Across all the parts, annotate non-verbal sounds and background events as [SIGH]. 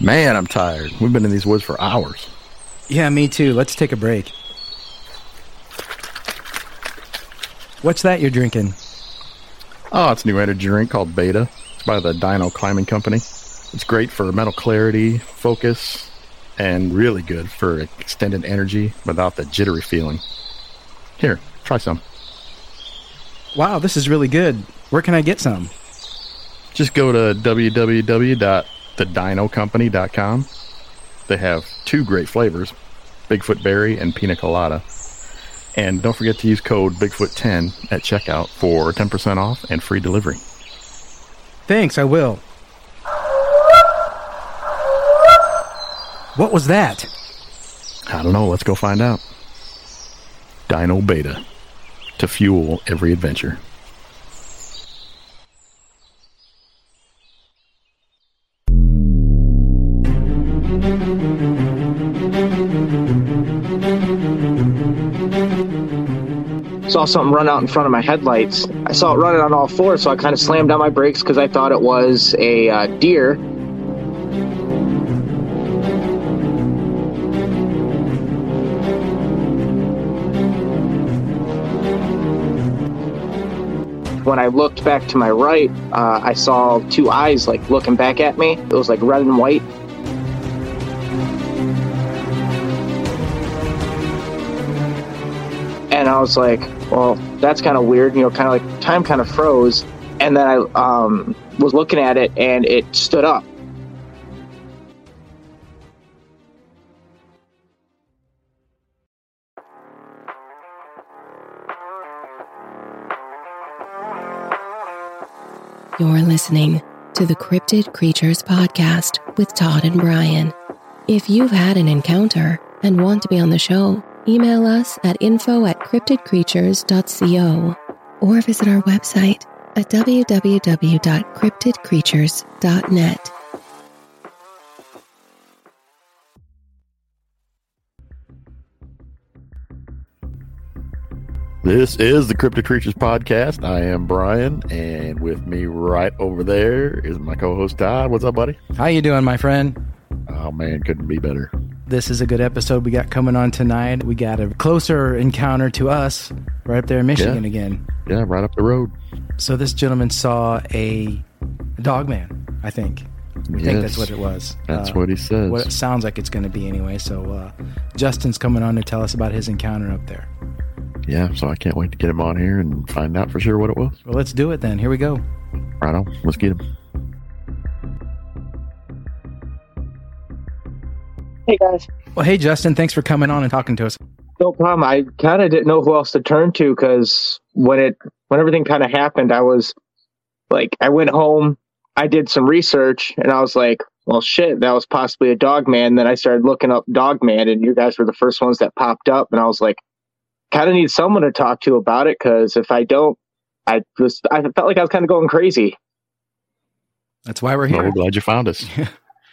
Man, I'm tired. We've been in these woods for hours. Yeah, me too. Let's take a break. What's that you're drinking? Oh, it's a new energy drink called Beta. It's by the Dino Climbing Company. It's great for mental clarity, focus, and really good for extended energy without the jittery feeling. Here, try some. Wow, this is really good. Where can I get some? Just go to www.thedinocompany.com. They have two great flavors Bigfoot Berry and Pina Colada. And don't forget to use code Bigfoot10 at checkout for 10% off and free delivery. Thanks, I will. What was that? I don't know. Let's go find out. Dino Beta to fuel every adventure. Saw something run out in front of my headlights. I saw it running on all fours, so I kind of slammed down my brakes because I thought it was a uh, deer. When I looked back to my right, uh, I saw two eyes like looking back at me. It was like red and white. I was like, well, that's kind of weird. You know, kind of like time kind of froze. And then I um, was looking at it and it stood up. You're listening to the Cryptid Creatures Podcast with Todd and Brian. If you've had an encounter and want to be on the show, email us at info at cryptidcreatures.co or visit our website at www.cryptidcreatures.net. This is the Cryptid Creatures Podcast. I am Brian, and with me right over there is my co-host Todd. What's up, buddy? How you doing, my friend? Oh man, couldn't be better. This is a good episode we got coming on tonight. We got a closer encounter to us right up there in Michigan Yeah. again. Yeah, right up the road. So this gentleman saw a dog man, I think. I think that's what it was. That's Uh, what he says. What it sounds like it's going to be anyway. So uh, Justin's coming on to tell us about his encounter up there. Yeah, so I can't wait to get him on here and find out for sure what it was. Well, let's do it then. Here we go. Right on. Let's get him. Hey guys. Well, hey Justin, thanks for coming on and talking to us. No problem. I kind of didn't know who else to turn to because when it when everything kind of happened, I was like, I went home, I did some research, and I was like, well, shit, that was possibly a dog man. Then I started looking up dog man, and you guys were the first ones that popped up, and I was like, kind of need someone to talk to about it because if I don't, I was I felt like I was kind of going crazy. That's why we're Well, here. we're glad you found us. [LAUGHS]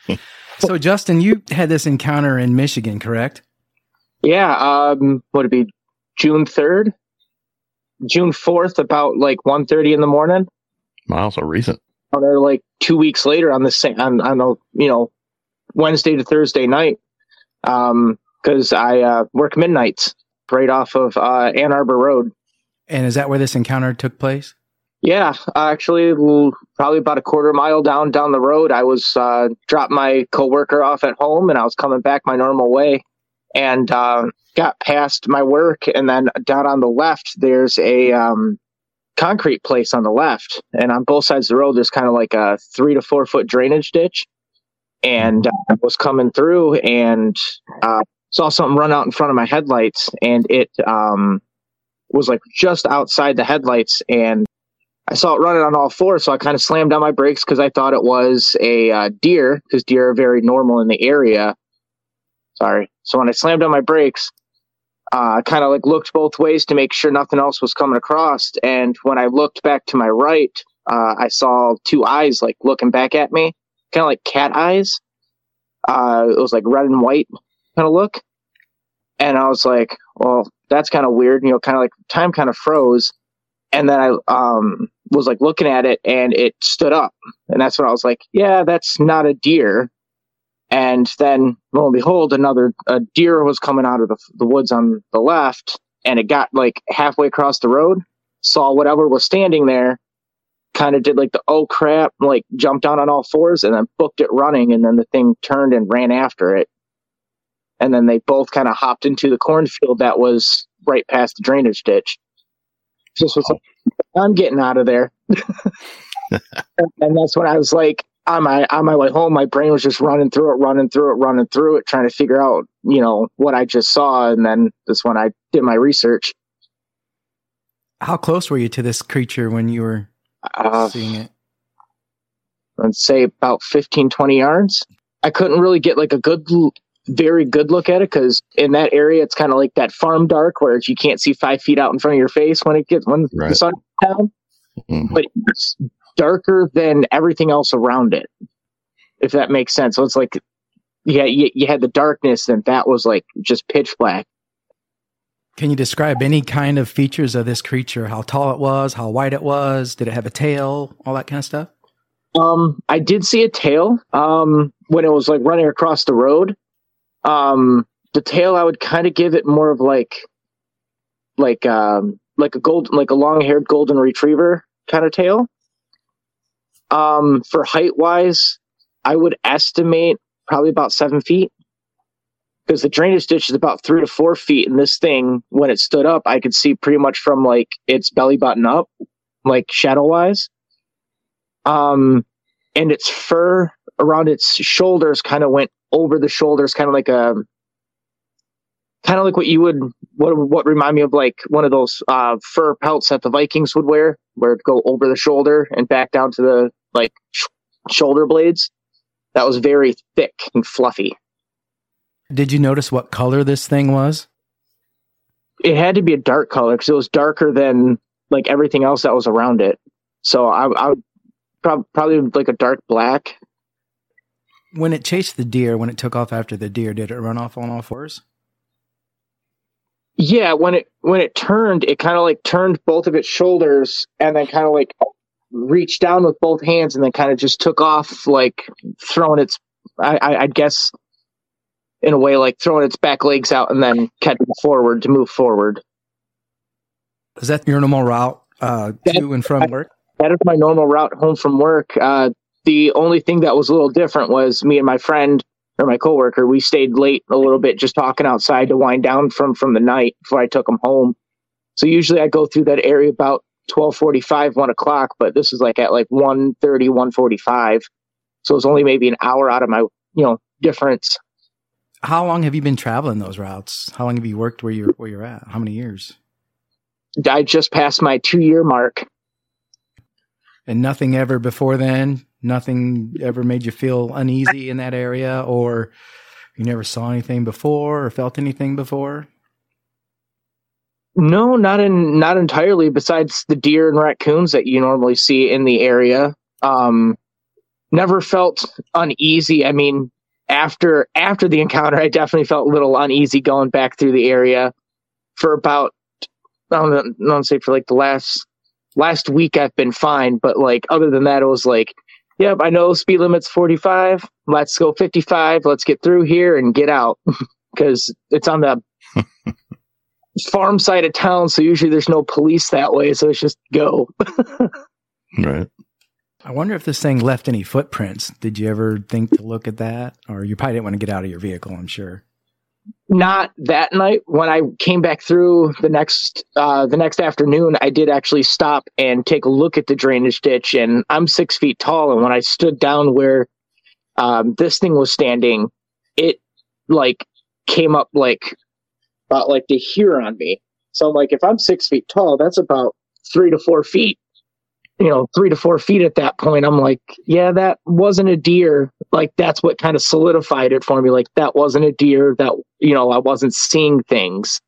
[LAUGHS] So Justin, you had this encounter in Michigan, correct? Yeah, um, would it be June third, June fourth, about like 1.30 in the morning. Wow, so recent. or like two weeks later on the same on, on a you know Wednesday to Thursday night um because I uh, work midnights right off of uh, Ann Arbor Road. And is that where this encounter took place? Yeah, actually, probably about a quarter mile down down the road, I was uh, dropped my coworker off at home, and I was coming back my normal way, and uh, got past my work, and then down on the left, there's a um, concrete place on the left, and on both sides of the road, there's kind of like a three to four foot drainage ditch, and uh, I was coming through and uh, saw something run out in front of my headlights, and it um, was like just outside the headlights, and I saw it running on all fours, so I kind of slammed down my brakes because I thought it was a uh, deer, because deer are very normal in the area. Sorry. So when I slammed on my brakes, uh, I kind of like looked both ways to make sure nothing else was coming across. And when I looked back to my right, uh, I saw two eyes like looking back at me, kind of like cat eyes. Uh, it was like red and white kind of look. And I was like, well, that's kind of weird. You know, kind of like time kind of froze and then I um was like looking at it and it stood up and that's when I was like yeah that's not a deer And then, lo and behold, another a deer was coming out of the, the woods on the left, and it got like halfway across the road, saw whatever was standing there, kind of did like the oh crap, like jumped down on all fours, and then booked it running, and then the thing turned and ran after it. And then they both kind of hopped into the cornfield that was right past the drainage ditch. Just was like, I'm getting out of there. [LAUGHS] and that's when I was like, on my on my way home, my brain was just running through it, running through it, running through it, trying to figure out, you know, what I just saw. And then this when I did my research. How close were you to this creature when you were uh, seeing it? I'd say about 15, 20 yards. I couldn't really get like a good, very good look at it because in that area, it's kind of like that farm dark where you can't see five feet out in front of your face when it gets when right. the sun down. Mm-hmm. But it's darker than everything else around it, if that makes sense. So it's like, yeah, you, you had the darkness, and that was like just pitch black. Can you describe any kind of features of this creature? How tall it was, how wide it was, did it have a tail, all that kind of stuff? Um, I did see a tail um, when it was like running across the road. Um, the tail, I would kind of give it more of like, like, um, like a gold, like a long-haired golden retriever kind of tail. Um, for height wise, I would estimate probably about seven feet because the drainage ditch is about three to four feet. And this thing, when it stood up, I could see pretty much from like its belly button up, like shadow wise. Um, and its fur around its shoulders kind of went over the shoulders, kind of like a, kind of like what you would, what, what remind me of like one of those, uh, fur pelts that the Vikings would wear, where it go over the shoulder and back down to the, like, sh- shoulder blades. That was very thick and fluffy. Did you notice what color this thing was? It had to be a dark color because it was darker than like everything else that was around it. So I, I would prob- probably like a dark black. When it chased the deer, when it took off after the deer, did it run off on all fours? Yeah, when it when it turned, it kind of like turned both of its shoulders and then kind of like reached down with both hands and then kind of just took off, like throwing its, I, I, I guess, in a way like throwing its back legs out and then catching forward to move forward. Is that your normal route uh, to and from work? That is my normal route home from work. Uh, the only thing that was a little different was me and my friend or my coworker. We stayed late a little bit, just talking outside to wind down from from the night before I took him home. So usually I go through that area about twelve forty five, one o'clock. But this is like at like 1.30, 1.45. So it's only maybe an hour out of my you know difference how long have you been traveling those routes? How long have you worked where you're where you're at? How many years? I just passed my two year mark. And nothing ever before then? Nothing ever made you feel uneasy in that area or you never saw anything before or felt anything before? No, not in not entirely besides the deer and raccoons that you normally see in the area. Um never felt uneasy. I mean, after after the encounter, I definitely felt a little uneasy going back through the area for about I don't, know, I don't say for like the last last week I've been fine, but like other than that, it was like, yep, I know speed limit's 45. Let's go 55. Let's get through here and get out [LAUGHS] because it's on the [LAUGHS] farm side of town. So usually there's no police that way. So it's just go. [LAUGHS] right. I wonder if this thing left any footprints. Did you ever think to look at that? Or you probably didn't want to get out of your vehicle, I'm sure. Not that night. When I came back through the next uh, the next afternoon, I did actually stop and take a look at the drainage ditch. And I'm six feet tall, and when I stood down where um, this thing was standing, it like came up like about like to here on me. So I'm like, if I'm six feet tall, that's about three to four feet you know, three to four feet at that point, I'm like, yeah, that wasn't a deer. Like that's what kind of solidified it for me. Like that wasn't a deer. That you know, I wasn't seeing things.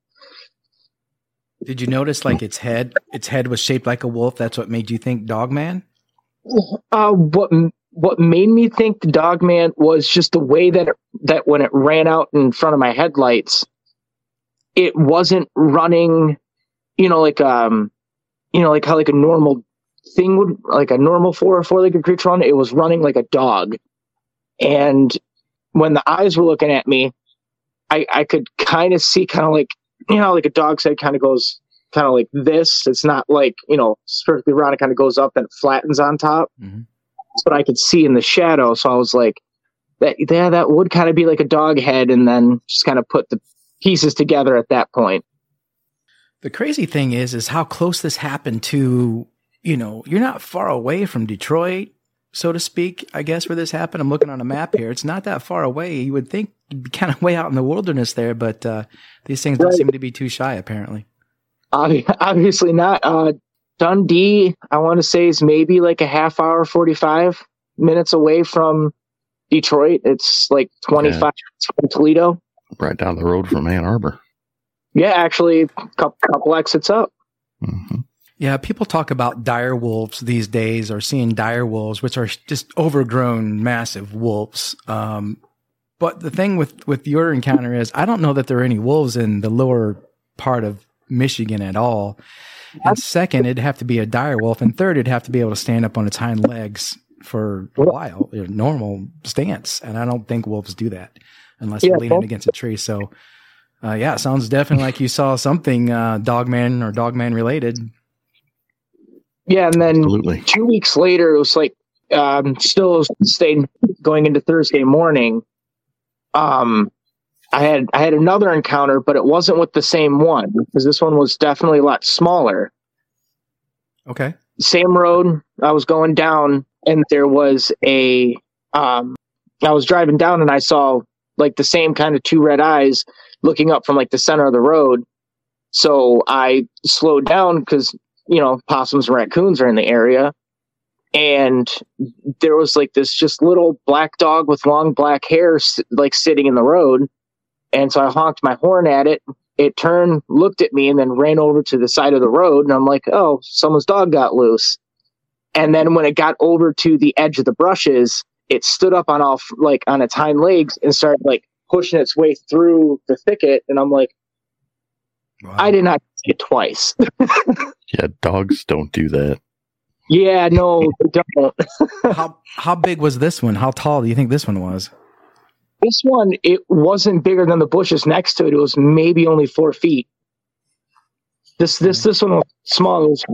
Did you notice like its head? Its head was shaped like a wolf. That's what made you think Dogman. Uh, what what made me think the dog man was just the way that it, that when it ran out in front of my headlights, it wasn't running. You know, like um, you know, like how like a normal thing would like a normal four or four legged creature on it was running like a dog. And when the eyes were looking at me, I, I could kind of see kind of like, you know, like a dog's head kind of goes kind of like this. It's not like, you know, perfectly round. It kind of goes up and flattens on top. Mhm. That's what I could see in the shadow. So I was like, that, yeah, that would kind of be like a dog head. And then just kind of put the pieces together at that point. The crazy thing is, is how close this happened to, you know, you're not far away from Detroit, so to speak, I guess, where this happened. I'm looking on a map here. It's not that far away. You would think you'd be kind of [LAUGHS] way out in the wilderness there, but uh, these things don't Right. seem to be too shy, apparently. Obviously not. Uh, Dundee, I want to say is maybe like a half hour, 45 minutes away from Detroit. It's like 25 minutes from Toledo. Right down the road from Ann Arbor. Yeah, actually, a couple, couple exits up. hmm Yeah, people talk about dire wolves these days or seeing dire wolves, which are just overgrown, massive wolves. Um, but the thing with, with your encounter is I don't know that there are any wolves in the lower part of Michigan at all. And second, it'd have to be a dire wolf. And third, it'd have to be able to stand up on its hind legs for a while, a normal stance. And I don't think wolves do that unless Yeah, they're leaning against a tree. So, uh, yeah, it sounds definitely like you saw something, uh, dogman or dogman related. Yeah, and then Absolutely. two weeks later, it was like um, still staying going into Thursday morning. Um, I had I had another encounter, but it wasn't with the same one because this one was definitely a lot smaller. Okay. Same road I was going down, and there was a. Um, I was driving down, and I saw like the same kind of two red eyes looking up from like the center of the road. So I slowed down because you know possums and raccoons are in the area, and there was like this just little black dog with long black hair like sitting in the road, and so I honked my horn at it. It turned, looked at me, and then ran over to the side of the road. And I'm like, "Oh, someone's dog got loose." And then when it got over to the edge of the brushes, it stood up on all like on its hind legs and started like pushing its way through the thicket. And I'm like, I did not see it twice. [LAUGHS] Yeah, dogs don't do that. yeah, no, they don't. [LAUGHS] how how big was this one? How tall do you think this one was? This one, it wasn't bigger than the bushes next to it. It was maybe only four feet. This this this one was small. It was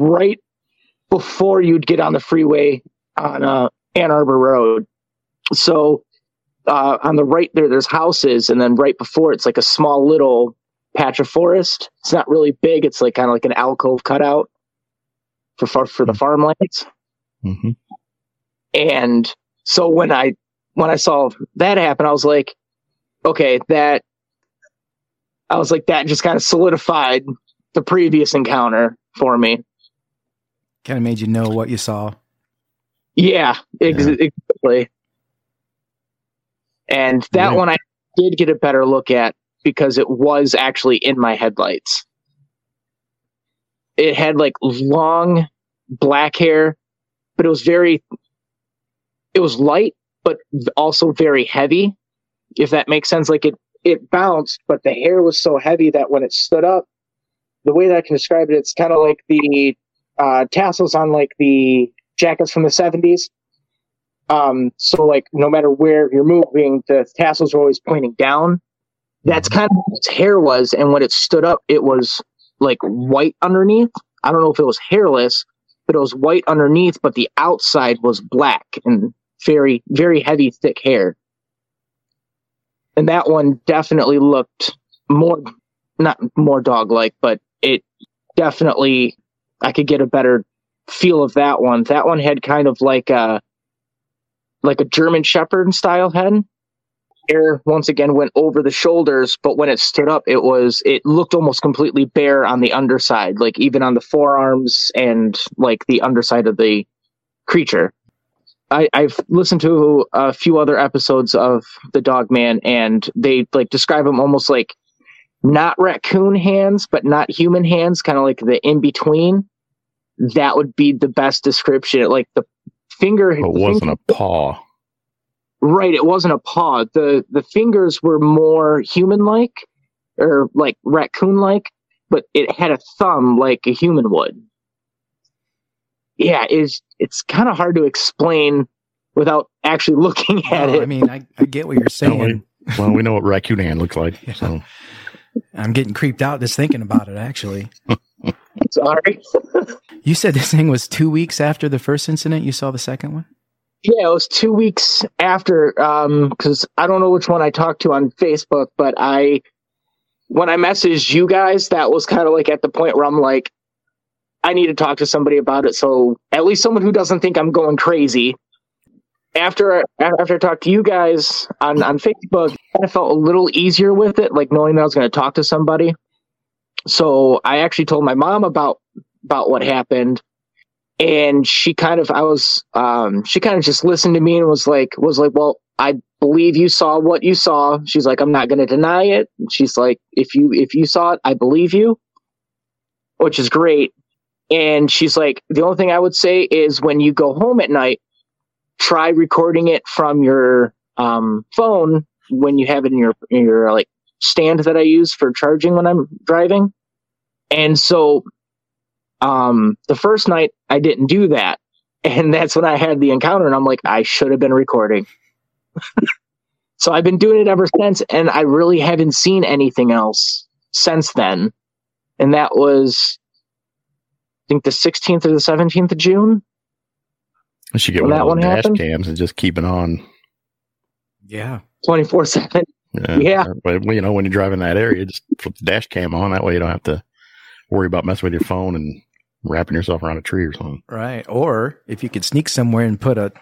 right before you'd get on the freeway on uh, Ann Arbor Road. So uh, on the right there, there's houses, and then right before it's like a small little patch of forest. It's not really big. It's like kind of like an alcove cutout for for, for the farmlands. hmm And so when I when I saw that happen, I was like, okay, that I was like that just kind of solidified the previous encounter for me. Kind of made you know what you saw. Yeah, ex- Yeah. exactly. And that Right. one I did get a better look at because it was actually in my headlights. It had like long black hair, but it was very, it was light, but also very heavy, if that makes sense. Like it, it bounced, but the hair was so heavy that when it stood up, the way that I can describe it, it's kind of like the uh, tassels on like the jackets from the 70s. Um, so like no matter where you're moving, the tassels are always pointing down. That's kind of what its hair was, and when it stood up, it was like white underneath. I don't know if it was hairless, but it was white underneath, but the outside was black and very, very heavy, thick hair. And that one definitely looked more, not more dog like, but it definitely, I could get a better feel of that one. That one had kind of like a, like a German Shepherd style head. Hair once again went over the shoulders, but when it stood up, it was it looked almost completely bare on the underside, like even on the forearms and like the underside of the creature. I, I've listened to a few other episodes of the Dog Man, and they like describe him almost like not raccoon hands, but not human hands, kind of like the in between. That would be the best description. Like the finger, it wasn't finger- a paw. Right, it wasn't a paw. The the fingers were more human like or like raccoon like, but it had a thumb like a human would. Yeah, it's it's kind of hard to explain without actually [LAUGHS] looking at No, it. I mean, I, I get what you're saying. Well, we know what raccoon hand looks like. Yeah. So I'm getting creeped out just thinking about it, actually. [LAUGHS] Sorry. [LAUGHS] You said this thing was two weeks after the first incident. You saw the second one? Yeah, it was two weeks after, um, because I don't know which one I talked to on Facebook, but I, when I messaged you guys, that was kind of like at the point where I'm like, I need to talk to somebody about it. So at least someone who doesn't think I'm going crazy. After after I talked to you guys on on Facebook, I felt a little easier with it, like knowing that I was going to talk to somebody. So I actually told my mom about about what happened, and she kind of I was um she kind of just listened to me and was like was like, well, I believe you saw what you saw. She's like, I'm not going to deny it. She's like, if you if you saw it, I believe you, which is great. And she's like, the only thing I would say is when you go home at night, try recording it from your um, phone when you have it in your in your like stand that I use for charging when I'm driving. And so, um, the first night I didn't do that, and [LAUGHS] that's when I had the encounter, and I'm like, I should have been recording. [LAUGHS] so I've been doing it ever since, and I really haven't seen anything else since then. And that was I think the 16th or the 17th of June. I should get one that of one dash happened? cams and just keep it on. Yeah. 24 7. Yeah. Yeah. But you know, when you're driving that area, just put the dash cam on. That way you don't have to worry about messing with your phone and wrapping yourself around a tree or something. Right. Or if you could sneak somewhere and put a,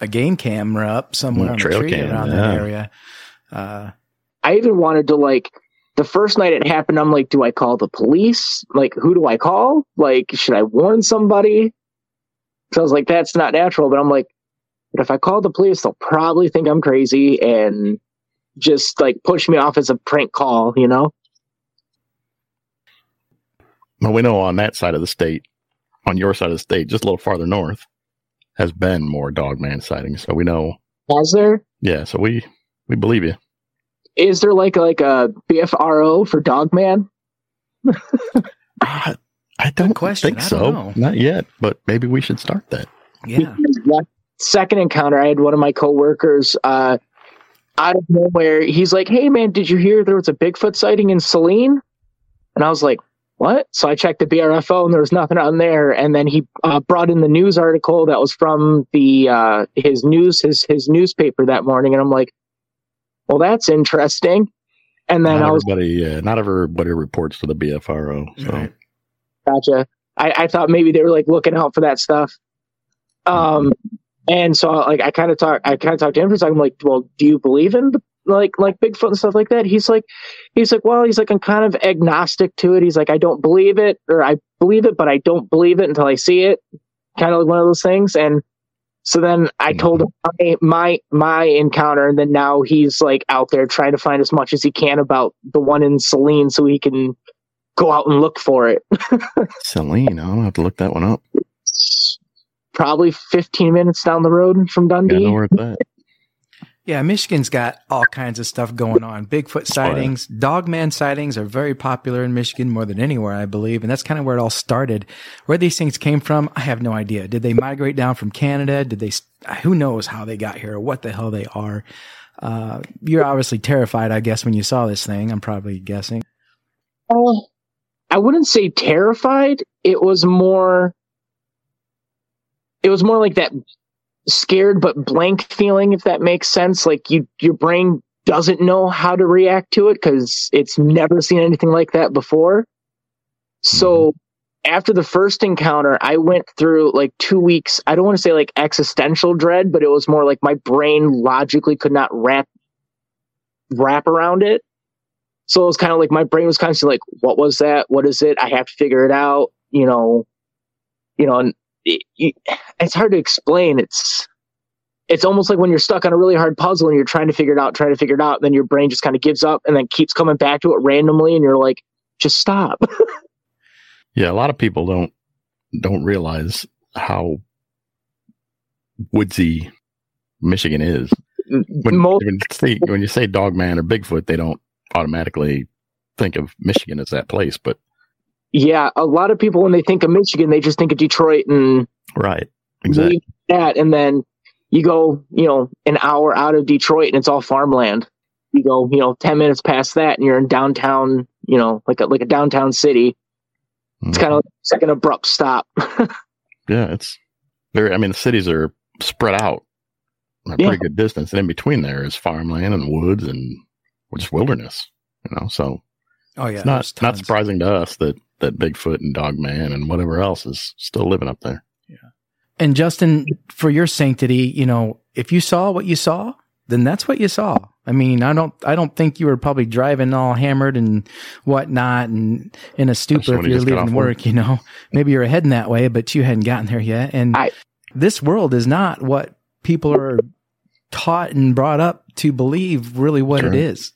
a game camera up somewhere Mm, on a trail tree cam, around yeah. that area. Uh, I even wanted to, like, the first night it happened, I'm like, do I call the police? Like, who do I call? Like, should I warn somebody? So I was like, that's not natural. But I'm like, but if I call the police, they'll probably think I'm crazy and just like push me off as a prank call, you know? Well, we know on that side of the state, on your side of the state, just a little farther north, has been more dogman sightings. So we know, Has there? yeah. So we we believe you. Is there like like a BFRO for Dogman? [LAUGHS] I, I don't question. think I so. don't know. Not yet, but maybe we should start that. yeah. Because second encounter, I had one of my coworkers uh, out of nowhere. He's like, "Hey, man, did you hear there was a Bigfoot sighting in Saline?" And I was like, "What?" So I checked the BRFO, and there was nothing on there. And then he uh, brought in the news article that was from the uh, his news his his newspaper that morning, and I'm like, "Well, that's interesting." And then not I was everybody, yeah, not everybody reports to the BFRO. So Right. Gotcha. I, I thought maybe they were like looking out for that stuff. Um, and so like I kind of talk, I kind of talked to him for a second. I'm like, well, do you believe in the, like like Bigfoot and stuff like that? He's like, he's like, well, he's like, I'm kind of agnostic to it. He's like, I don't believe it, or I believe it, but I don't believe it until I see it. Kind of like one of those things. And so then I mm-hmm. told him my, my my encounter, and then now he's like out there trying to find as much as he can about the one in Saline, so he can go out and look for it. [LAUGHS] Saline, I'll have to look that one up. probably 15 minutes down the road from Yeah, I Dundee. know where it's at. Yeah, Michigan's got all kinds of stuff going on. Bigfoot sightings, dogman sightings are very popular in Michigan more than anywhere, I believe. And that's kind of where it all started. Where these things came from, I have no idea. Did they migrate down from Canada? Did they, who knows how they got here or what the hell they are? Uh, you're obviously terrified, I guess, when you saw this thing. I'm probably guessing. Oh, I wouldn't say terrified. It was more. It was more like that scared but blank feeling, if that makes sense. Like you, your brain doesn't know how to react to it because it's never seen anything like that before. So mm-hmm. after the first encounter, I went through like two weeks. I don't want to say like existential dread, but it was more like my brain logically could not wrap wrap around it. So it was kind of like my brain was constantly like, "What was that? What is it? I have to figure it out." You know, you know, and you, it's hard to explain. It's it's almost like when you're stuck on a really hard puzzle and you're trying to figure it out, trying to figure it out, then your brain just kind of gives up and then keeps coming back to it randomly, and you're like, "Just stop." [LAUGHS] Yeah, a lot of people don't don't realize how woodsy Michigan is. When, Most when, you say, when you say Dogman or Bigfoot, they don't automatically think of Michigan as that place. But yeah, a lot of people when they think of Michigan, they just think of Detroit and right, exactly. that, and then you go, you know, an hour out of Detroit and it's all farmland. You go, you know, 10 minutes past that and you're in downtown, you know, like a, like a downtown city. It's Mhm. kind of like an abrupt stop. [LAUGHS] Yeah, it's very. I mean, the cities are spread out a Yeah. pretty good distance, and in between there is farmland and woods and just wilderness. You know, so Oh yeah, it's not not surprising to us that that Bigfoot and Dogman and whatever else is still living up there. Yeah. And Justin, for your sanctity, you know, if you saw what you saw, then that's what you saw. I mean, I don't, I don't think you were probably driving all hammered and whatnot and in a stupor if you you're leaving work, work. you know, maybe you were heading that way, but you hadn't gotten there yet. And I- this world is not what people are taught and brought up to believe really what Sure. it is.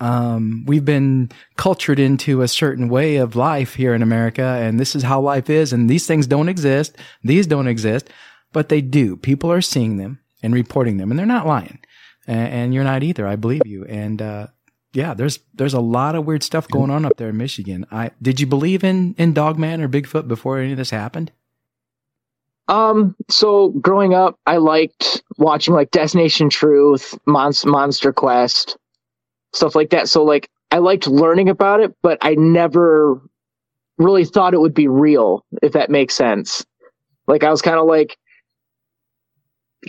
Um, we've been cultured into a certain way of life here in America, and this is how life is. And these things don't exist. These don't exist, but they do. People are seeing them and reporting them, and they're not lying. And, and you're not either. I believe you. And uh, yeah, there's there's a lot of weird stuff going on up there in Michigan. I did you believe in in Dogman or Bigfoot before any of this happened? Um, so growing up, I liked watching like Destination Truth, Monster, Monster Quest, stuff like that. So like I liked learning about it, but I never really thought it would be real, if that makes sense. Like I was kind of like,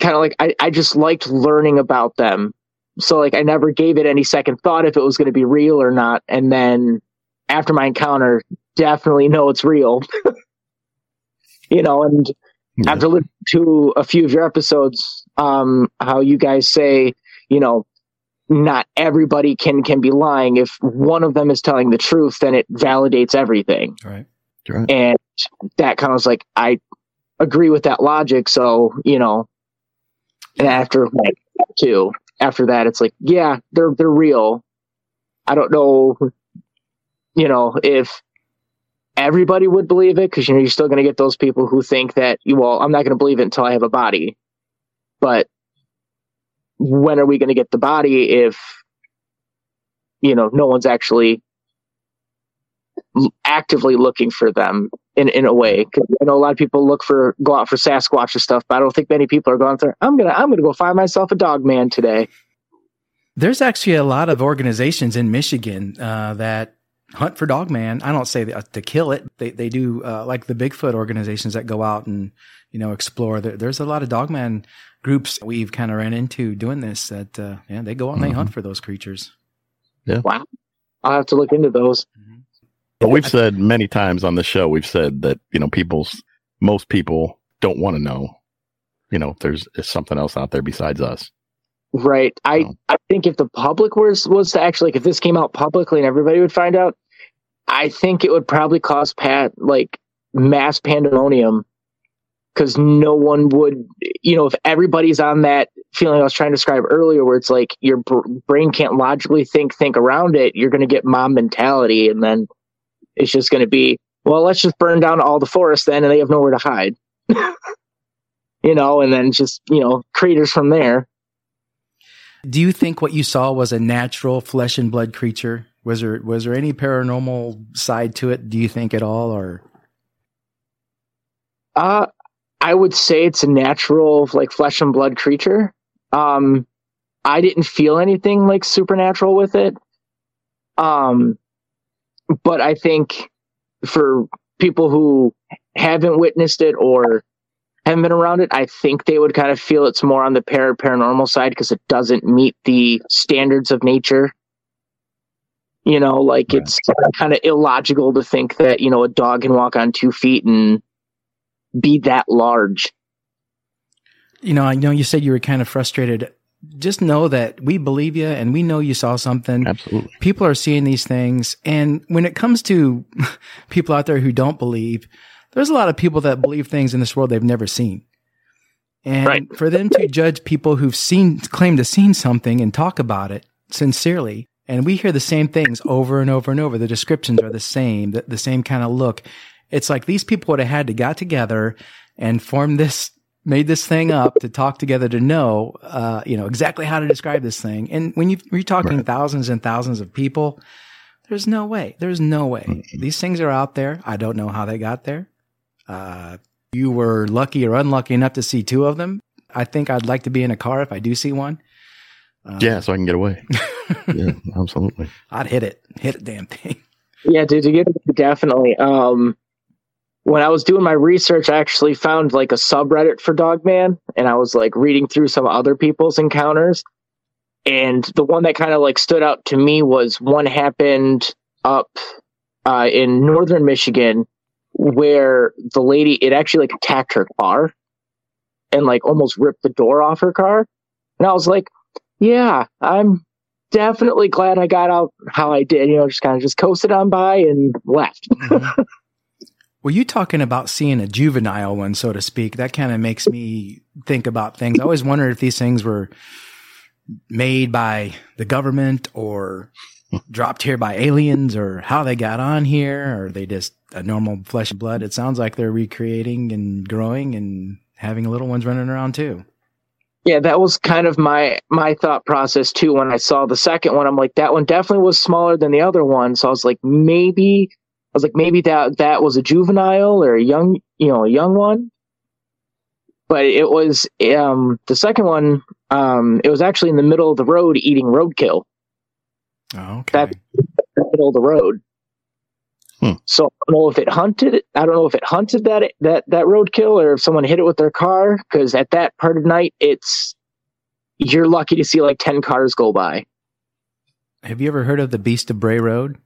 kind of like I, I just liked learning about them. So like I never gave it any second thought if it was going to be real or not. And then after my encounter, definitely know it's real. [LAUGHS] you know, and Yeah. after listening to a few of your episodes, um, how you guys say, you know, not everybody can can be lying. If one of them is telling the truth, then it validates everything. Right. Right. And that kind of was like, I agree with that logic. So, you know, and after like two, after that, it's like, yeah, they're they're real. I don't know, you know, if everybody would believe it because you know you're still going to get those people who think that you well i'm not going to believe it until i have a body but when are we going to get the body if you know no one's actually actively looking for them in in a way 'Cause i know a lot of people look for go out for sasquatch and stuff but i don't think many people are going there i'm gonna i'm gonna go find myself a dog man today There's actually a lot of organizations in Michigan uh, that hunt for dog man. I don't say to kill it. They they do uh, like the Bigfoot organizations that go out and you know explore. There, there's a lot of dogman groups we've kind of ran into doing this. That uh, yeah, they go out and they Mhm. hunt for those creatures. Yeah. Wow i'll have to look into those But we've said many times on the show, we've said that, you know, people's, most people don't want to know, you know, if there's if something else out there besides us. Right. I. I think if the public was was to actually like if this came out publicly and everybody would find out, I think it would probably cause pat like mass pandemonium because no one would you know if everybody's on that feeling I was trying to describe earlier where it's like your br- brain can't logically think think around it, you're going to get mom mentality and then it's just going to be well let's just burn down all the forest then and they have nowhere to hide. [LAUGHS] you know, and then just, you know, craters from there. Do you think what you saw was a natural flesh and blood creature? Was there was there any paranormal side to it? Do you think at all, or Uh, I would say it's a natural, like flesh and blood creature. Um, I didn't feel anything like supernatural with it. Um, but I think for people who haven't witnessed it or haven't been around it, I think they would kind of feel it's more on the par- paranormal side because it doesn't meet the standards of nature. You know, like Right. it's kind of illogical to think that, you know, a dog can walk on two feet and be that large. you know? I know you said you were kind of frustrated. Just know that we believe you, and we know you saw something. Absolutely. people are seeing these things. And when it comes to [LAUGHS] people out there who don't believe, there's a lot of people that believe things in this world they've never seen. And Right. for them to judge people who've seen, claim to seen something and talk about it sincerely. And we hear the same things over and over and over. The descriptions are the same, the, the same kind of look. It's like these people would have had to got together and form this, made this thing up to talk together to know, uh, you know, exactly how to describe this thing. And when you, you're talking Right. thousands and thousands of people, there's no way. There's no way. Mhm. These things are out there. I don't know how they got there. Uh, you were lucky or unlucky enough to see two of them. I think I'd like to be in a car if I do see one. Uh, yeah, so I can get away. [LAUGHS] yeah, absolutely. I'd hit it, hit it, damn thing. Yeah, dude, to get definitely. Um, when I was doing my research, I actually found like a subreddit for Dogman, and I was like reading through some other people's encounters. And the one that kind of like stood out to me was one happened up uh, in northern Michigan, where the lady it actually like attacked her car, and like almost ripped the door off her car. And I was like, yeah, I'm definitely glad I got out how I did. You know, just kind of just coasted on by and left. [LAUGHS] Were you talking about seeing a juvenile one, so to speak? That kind of makes me think about things. I always wondered if these things were made by the government or dropped here by aliens or how they got on here or they just a normal flesh and blood. It sounds like they're recreating and growing and having little ones running around too. Yeah, that was kind of my my thought process too when I saw the second one. I'm like that one definitely was smaller than the other one, so I was like maybe was like, maybe that that was a juvenile or a young, you know, a young one. But it was um, the second one. Um, it was actually in the middle of the road eating roadkill. Oh, okay. That the middle of the road. Hmm. So I don't know if it hunted. I don't know if it hunted that that that roadkill or if someone hit it with their car. Because at that part of night, it's you're lucky to see like ten cars go by. Have you ever heard of the Beast of Bray Road?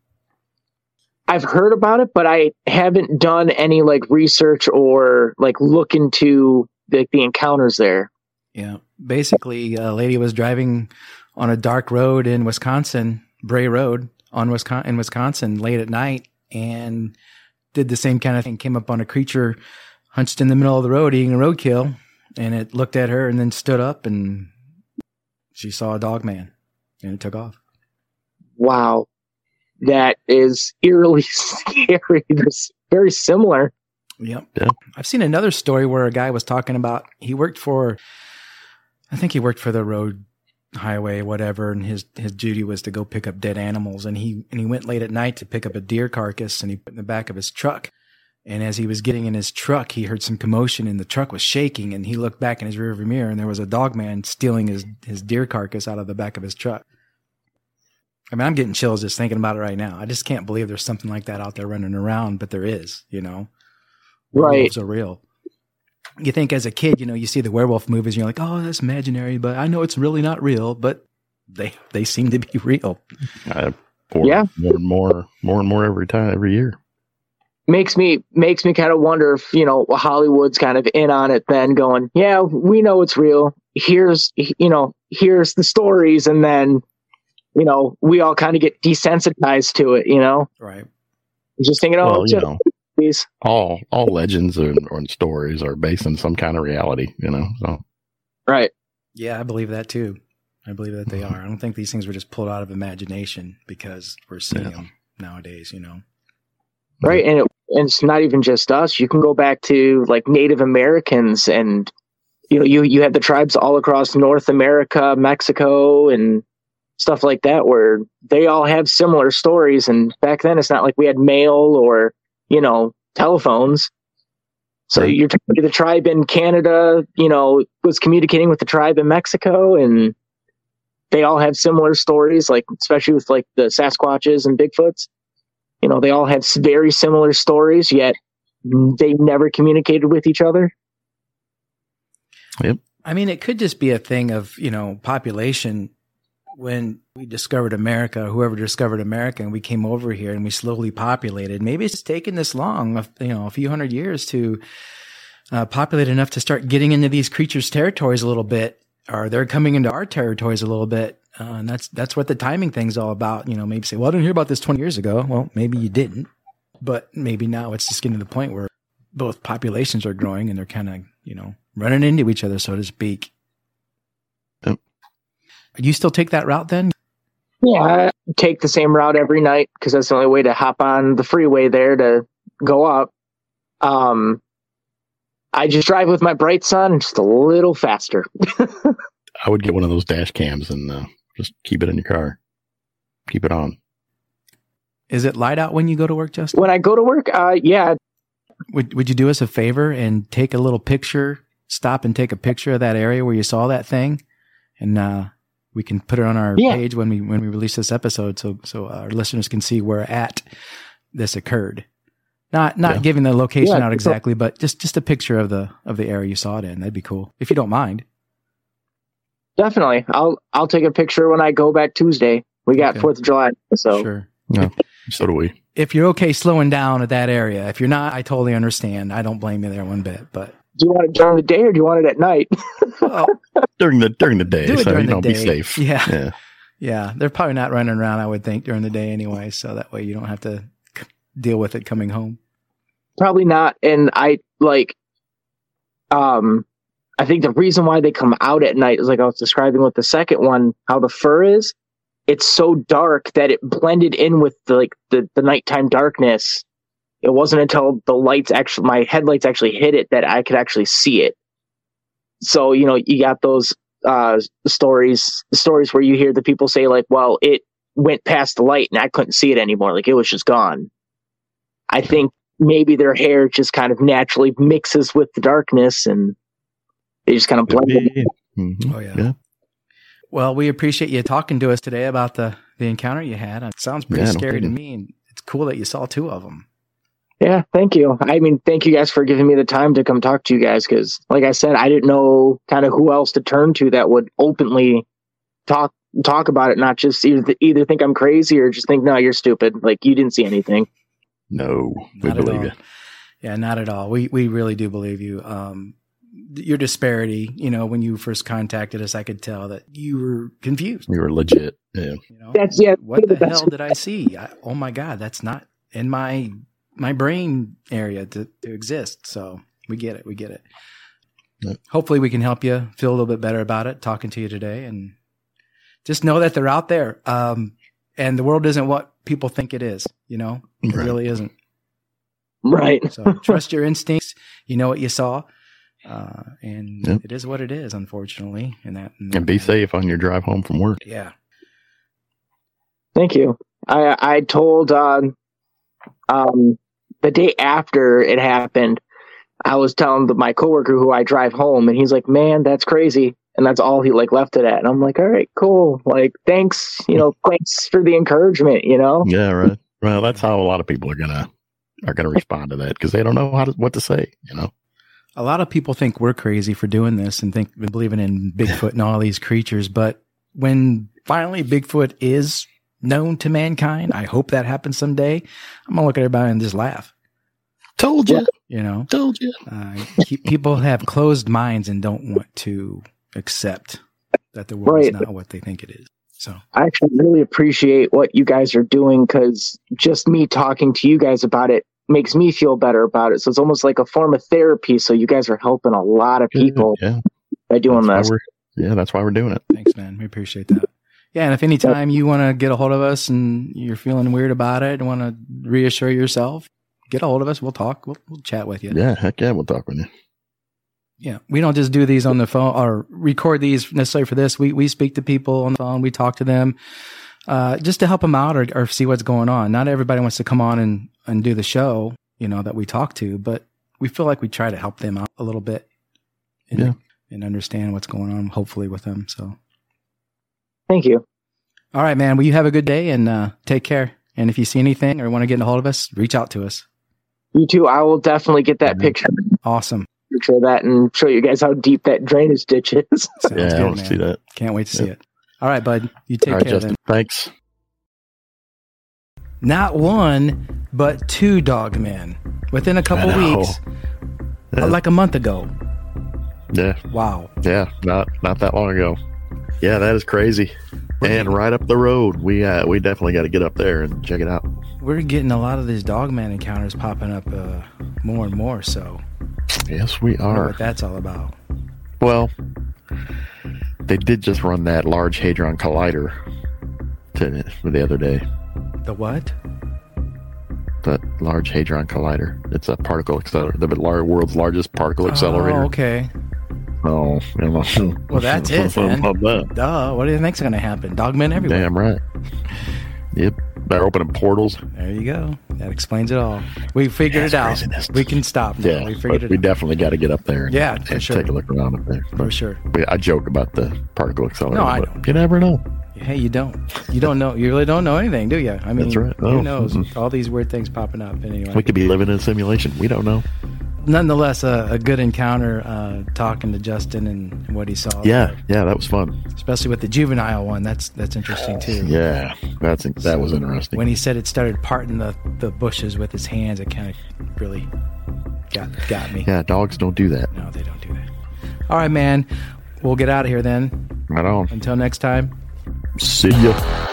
I've heard about it, but I haven't done any like research or like look into the, the encounters there. Yeah. Basically, a lady was driving on a dark road in Wisconsin, Bray Road on Wisconsin, in Wisconsin late at night and did the same kind of thing. Came up on a creature hunched in the middle of the road eating a roadkill and it looked at her and then stood up and she saw a dog man and it took off. Wow that is eerily [LAUGHS] scary. They're very similar. Yep. Yeah. I've seen another story where a guy was talking about he worked for, I think he worked for the road highway, whatever, and his his duty was to go pick up dead animals, and he and he went late at night to pick up a deer carcass, and he put in the back of his truck. And as he was getting in his truck, he heard some commotion, and the truck was shaking. And he looked back in his rearview mirror, and there was a dog man stealing his his deer carcass out of the back of his truck. I mean, I'm getting chills just thinking about it right now. I just can't believe there's something like that out there running around, but there is, you know. Right. Werewolves are real. You think as a kid, you know, you see the werewolf movies and you're like, oh, that's imaginary, but I know it's really not real, but they they seem to be [LAUGHS] real. Uh, yeah. More and more, more and more every time, every year. Makes me makes me kind of wonder if you know Hollywood's kind of in on it. Then going, yeah, we know it's real. Here's you know here's the stories, and then you know, we all kind of get desensitized to it, you know? Right. Just thinking, oh, well, you know, these. All, all legends or, or stories are based on some kind of reality, you know? So. Right. Yeah, I believe that too. I believe that they are. I don't think these things were just pulled out of imagination because we're seeing yeah. them nowadays, you know? Right. And, it, and it's not even just us. You can go back to like Native Americans and, you know, you, you had the tribes all across North America, Mexico, and stuff like that where they all have similar stories. And back then it's not like we had mail or you know telephones. So right. you're the tribe in canada you know was communicating with the tribe in mexico. And they all have similar stories like especially with like the sasquatches and bigfoots. You know they all have very similar stories yet they never communicated with each other. Yep. I mean it could just be a thing of you know population when we discovered America, whoever discovered America, and we came over here and we slowly populated. Maybe it's taken this long, you know, a few hundred years to uh, populate enough to start getting into these creatures' territories a little bit, or they're coming into our territories a little bit. Uh, and that's that's what the timing thing's all about. You know, maybe say, "Well, I didn't hear about this twenty years ago." Well, maybe you didn't, but maybe now it's just getting to the point where both populations are growing and they're kind of, you know, running into each other, so to speak. You still take that route then? Yeah, I take the same route every night because that's the only way to hop on the freeway there to go up. Um, I just drive with my bright sun just a little faster. [LAUGHS] I would get one of those dash cams and uh, just keep it in your car. Keep it on. Is it light out when you go to work, Justin? When I go to work, uh, yeah. Would Would you do us a favor and take a little picture stop and take a picture of that area where you saw that thing, and uh, we can put it on our Yeah. page when we when we release this episode, so so our listeners can see where at this occurred. Not not Yeah. giving the location Yeah, out so- exactly, but just just a picture of the of the area you saw it in. That'd be cool if you don't mind. Definitely. I'll I'll take a picture when I go back Tuesday. We got Okay. Fourth of July, so Sure. So do we. If you're okay slowing down at that area, if you're not, I totally understand. I don't blame you there one bit. But do you want it during the day or do you want it at night? [LAUGHS] well, During the during the day, Do it so during you the know, be safe. Yeah. Yeah. Yeah, they're probably not running around. I would think during the day anyway, so that way you don't have to c- deal with it coming home. Probably not. And I like, um, I think the reason why they come out at night is like I was describing with the second one, how the fur is. It's so dark that it blended in with the like the the nighttime darkness. It wasn't until the lights actually, my headlights actually hit it that I could actually see it. So you know, you got those uh stories, stories where you hear the people say like, "Well, it went past the light and I couldn't see it anymore. Like it was just gone." I think maybe their hair just kind of naturally mixes with the darkness and they just kind of blend it. Mhm. Oh yeah. Yeah. Well, we appreciate you talking to us today about the the encounter you had. It sounds pretty Yeah, scary to me. And it's cool that you saw two of them. Yeah, thank you. I mean, thank you guys for giving me the time to come talk to you guys because, like I said, I didn't know kind of who else to turn to that would openly talk talk about it, not just either either think I'm crazy or just think, no, you're stupid. Like you didn't see anything. No, we Not believe all. you. Yeah, not at all. We we really do believe you. Um, your disparity, you know, when you first contacted us, I could tell that you were confused. We were legit. Yeah. You know, That's yeah. what the that's- hell did I see? I, oh my god, that's not in my my brain area to, to exist. So we get it. We get it. Yep. Hopefully, we can help you feel a little bit better about it. Talking to you today, and just know that they're out there. Um, and the world isn't what people think it is. You know, it Right. really isn't. right. So trust your instincts. You know what you saw, uh, and Yep. it is what it is. Unfortunately, and that in And be that- safe on your drive home from work. Yeah. Thank you. I I told um um the day after it happened, I was telling the, my coworker who I drive home, and he's like, "Man, that's crazy." And that's all he like left it at. And I'm like, "All right, cool. Like, thanks. You know, thanks for the encouragement. You know." Yeah, right. Well, that's how a lot of people are gonna are gonna respond to that because they don't know how to, what to say. You know. A lot of people think we're crazy for doing this and think believing in Bigfoot and all these creatures, but when finally Bigfoot is known to mankind, I hope that happens someday. I'm gonna look at everybody and just laugh. Told you. You know, Told you. uh, people have closed minds and don't want to accept that the world Right. is not what they think it is. So I actually really appreciate what you guys are doing because just me talking to you guys about it makes me feel better about it. So it's almost like a form of therapy. So you guys are helping a lot of people Yeah. by doing that's this. yeah, that's why we're doing it. Thanks, man. We appreciate that. Yeah, and if anytime you want to get a hold of us and you're feeling weird about it and want to reassure yourself, get a hold of us. We'll talk. We'll, we'll chat with you. Yeah, heck yeah, we'll talk with you. Yeah, we don't just do these on the phone or record these necessarily for this. We we speak to people on the phone. We talk to them uh, just to help them out or, or see what's going on. Not everybody wants to come on and and do the show, you know, that we talk to, but we feel like we try to help them out a little bit. And, Yeah. and understand what's going on, hopefully, with them. So. Thank you. All right, man. Well, you have a good day and uh, take care. And if you see anything or want to get in a hold of us, reach out to us. You too. I will definitely get that picture, Awesome. picture of that and show you guys how deep that drainage ditch is. [LAUGHS] Sounds yeah, I want to see that. Can't wait to see it. All right, bud. You take All right, care Justin. then. Thanks. Not one, but two dog men within a couple weeks, Yeah. like a month ago. Yeah, Wow. yeah, not not that long ago. Yeah, that is crazy. And right up the road, we uh, we definitely got to get up there and check it out. We're getting a lot of these dog man encounters popping up uh, more and more. So, Yes, we I don't know are. what that's all about. Well, they did just run that Large Hadron Collider to, the other day. The what? That Large Hadron Collider. It's a particle accelerator, the world's largest particle accelerator. Oh, okay. Oh. [LAUGHS] Well, that's it, [LAUGHS] that. Duh. What do you think's going to happen? Dogmen everywhere. Damn right. Yep. They're opening portals. There you go. That explains it all. We figured That's it out. craziness. We can stop. now. Yeah, we figured it we out. definitely got to get up there. And, Yeah, for and sure. take a look around up there. for sure. We- I joke about the particle accelerator. No, I don't. You never know. Hey, you don't. You don't know. You really don't know anything, do you? I mean, That's right. who Oh, knows? mm-mm. All these weird things popping up. But anyway, We could be living in a simulation. We don't know. Nonetheless, a, a good encounter uh, talking to Justin and what he saw. Yeah, yeah, that was fun. especially with the juvenile one. That's that's interesting too. Yeah, that's that was interesting. When he said it started parting the, the bushes with his hands, it kind of really got got me. yeah, dogs don't do that. No, they don't do that. All right, man. We'll get out of here then. Right on. Until next time. See ya.